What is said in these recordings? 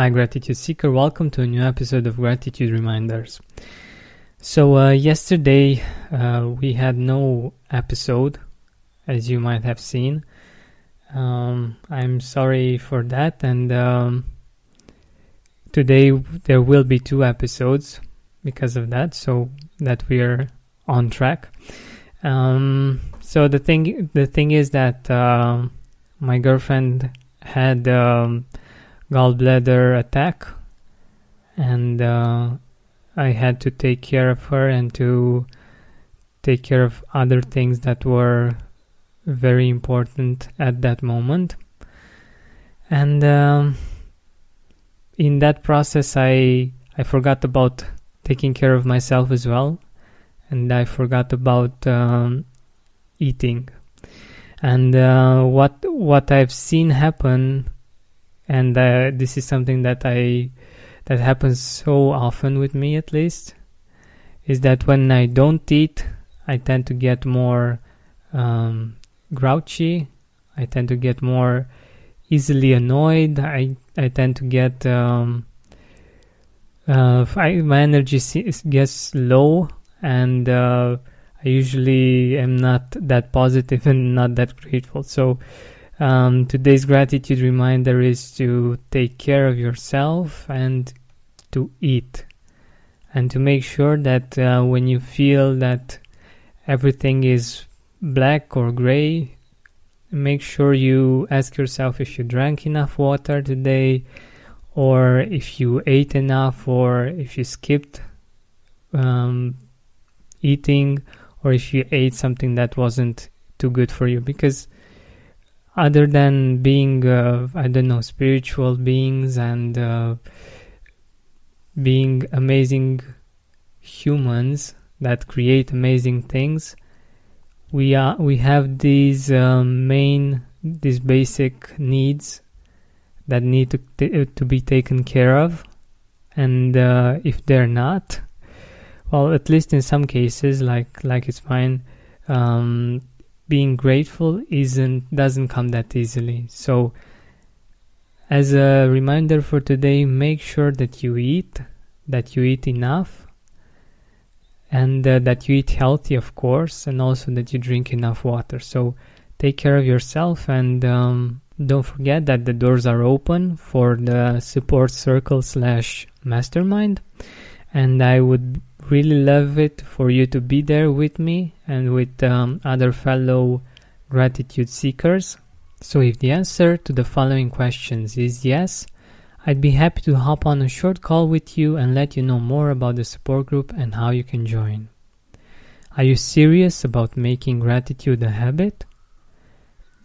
Hi, Gratitude Seeker. Welcome to a new episode of Gratitude Reminders. So, uh, yesterday uh, we had no episode, as you might have seen. Um, I'm sorry for that, and um, today there will be two episodes because of that, so that we are on track. Um, so the thing, the thing is that uh, my girlfriend had um, gallbladder attack, and uh, I had to take care of her and to take care of other things that were very important at that moment. And um, in that process, I I forgot about taking care of myself as well, and I forgot about um, eating. And uh, what what I've seen happen and uh, this is something that I that happens so often with me at least is that when I don't eat I tend to get more um, grouchy. I tend to get more easily annoyed. I I tend to get um, uh, I, my energy gets low. And uh, I usually am not that positive and not that grateful. So um, today's gratitude reminder is to take care of yourself and to eat, and to make sure that uh, when you feel that everything is black or gray, make sure you ask yourself if you drank enough water today, or if you ate enough, or if you skipped um, eating, or if you ate something that wasn't too good for you, because other than being uh, i don't know spiritual beings and uh, being amazing humans that create amazing things we are we have these um, main these basic needs that need to t- uh, to be taken care of. And uh, if they're not well at least in some cases like like it's mine um, being grateful isn't doesn't come that easily. So as a reminder for today, make sure that you eat, that you eat enough, and uh, that you eat healthy, of course, and also that you drink enough water. So take care of yourself and um, don't forget that the doors are open for the support circle slash mastermind and i would really love it for you to be there with me and with um, other fellow gratitude seekers. So, if the answer to the following questions is yes, I'd be happy to hop on a short call with you and let you know more about the support group and how you can join. Are you serious about making gratitude a habit?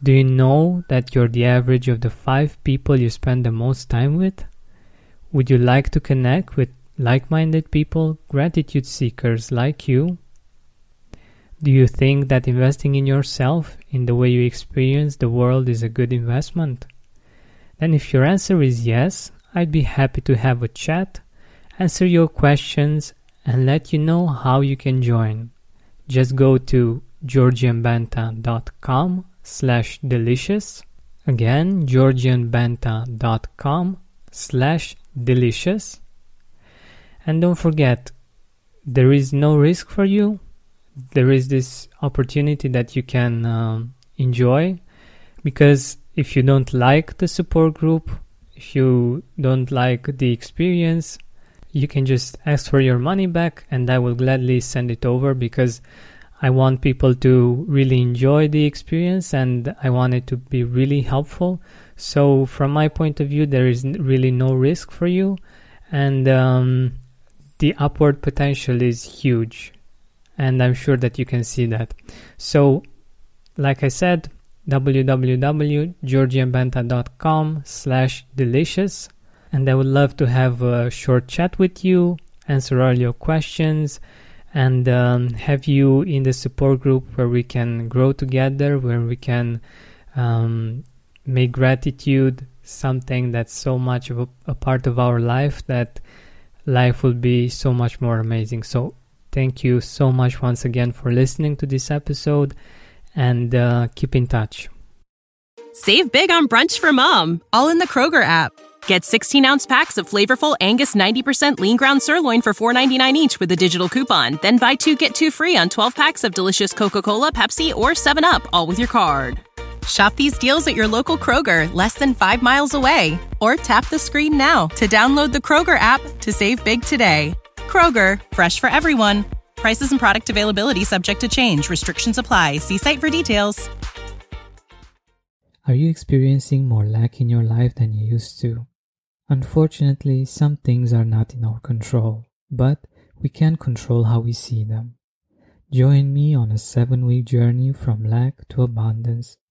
Do you know that you're the average of the five people you spend the most time with? Would you like to connect with like minded people, gratitude seekers like you? Do you think that investing in yourself, in the way you experience the world, is a good investment? Then, if your answer is yes, I'd be happy to have a chat, answer your questions, and let you know how you can join. Just go to georgianbenta.com slash delicious. Again, georgianbenta.com slash delicious and don't forget, there is no risk for you. There is this opportunity that you can um, enjoy because if you don't like the support group, if you don't like the experience, you can just ask for your money back and I will gladly send it over because I want people to really enjoy the experience and I want it to be really helpful. So, from my point of view, there is really no risk for you. And um, the upward potential is huge and i'm sure that you can see that so like i said www.georgianbenta.com slash delicious. and i would love to have a short chat with you answer all your questions and um, have you in the support group where we can grow together where we can um, make gratitude something that's so much of a, a part of our life that life would be so much more amazing. So, thank you so much once again for listening to this episode and uh, keep in touch. Save big on brunch for mom, all in the Kroger app. Get 16 ounce packs of flavorful Angus 90% lean ground sirloin for $4.99 each with a digital coupon. Then buy two get two free on 12 packs of delicious Coca Cola, Pepsi, or 7UP, all with your card. Shop these deals at your local Kroger, less than five miles away. Or tap the screen now to download the Kroger app to save big today. Kroger, fresh for everyone. Prices and product availability subject to change. Restrictions apply. See site for details. Are you experiencing more lack in your life than you used to? Unfortunately, some things are not in our control, but we can control how we see them. Join me on a seven week journey from lack to abundance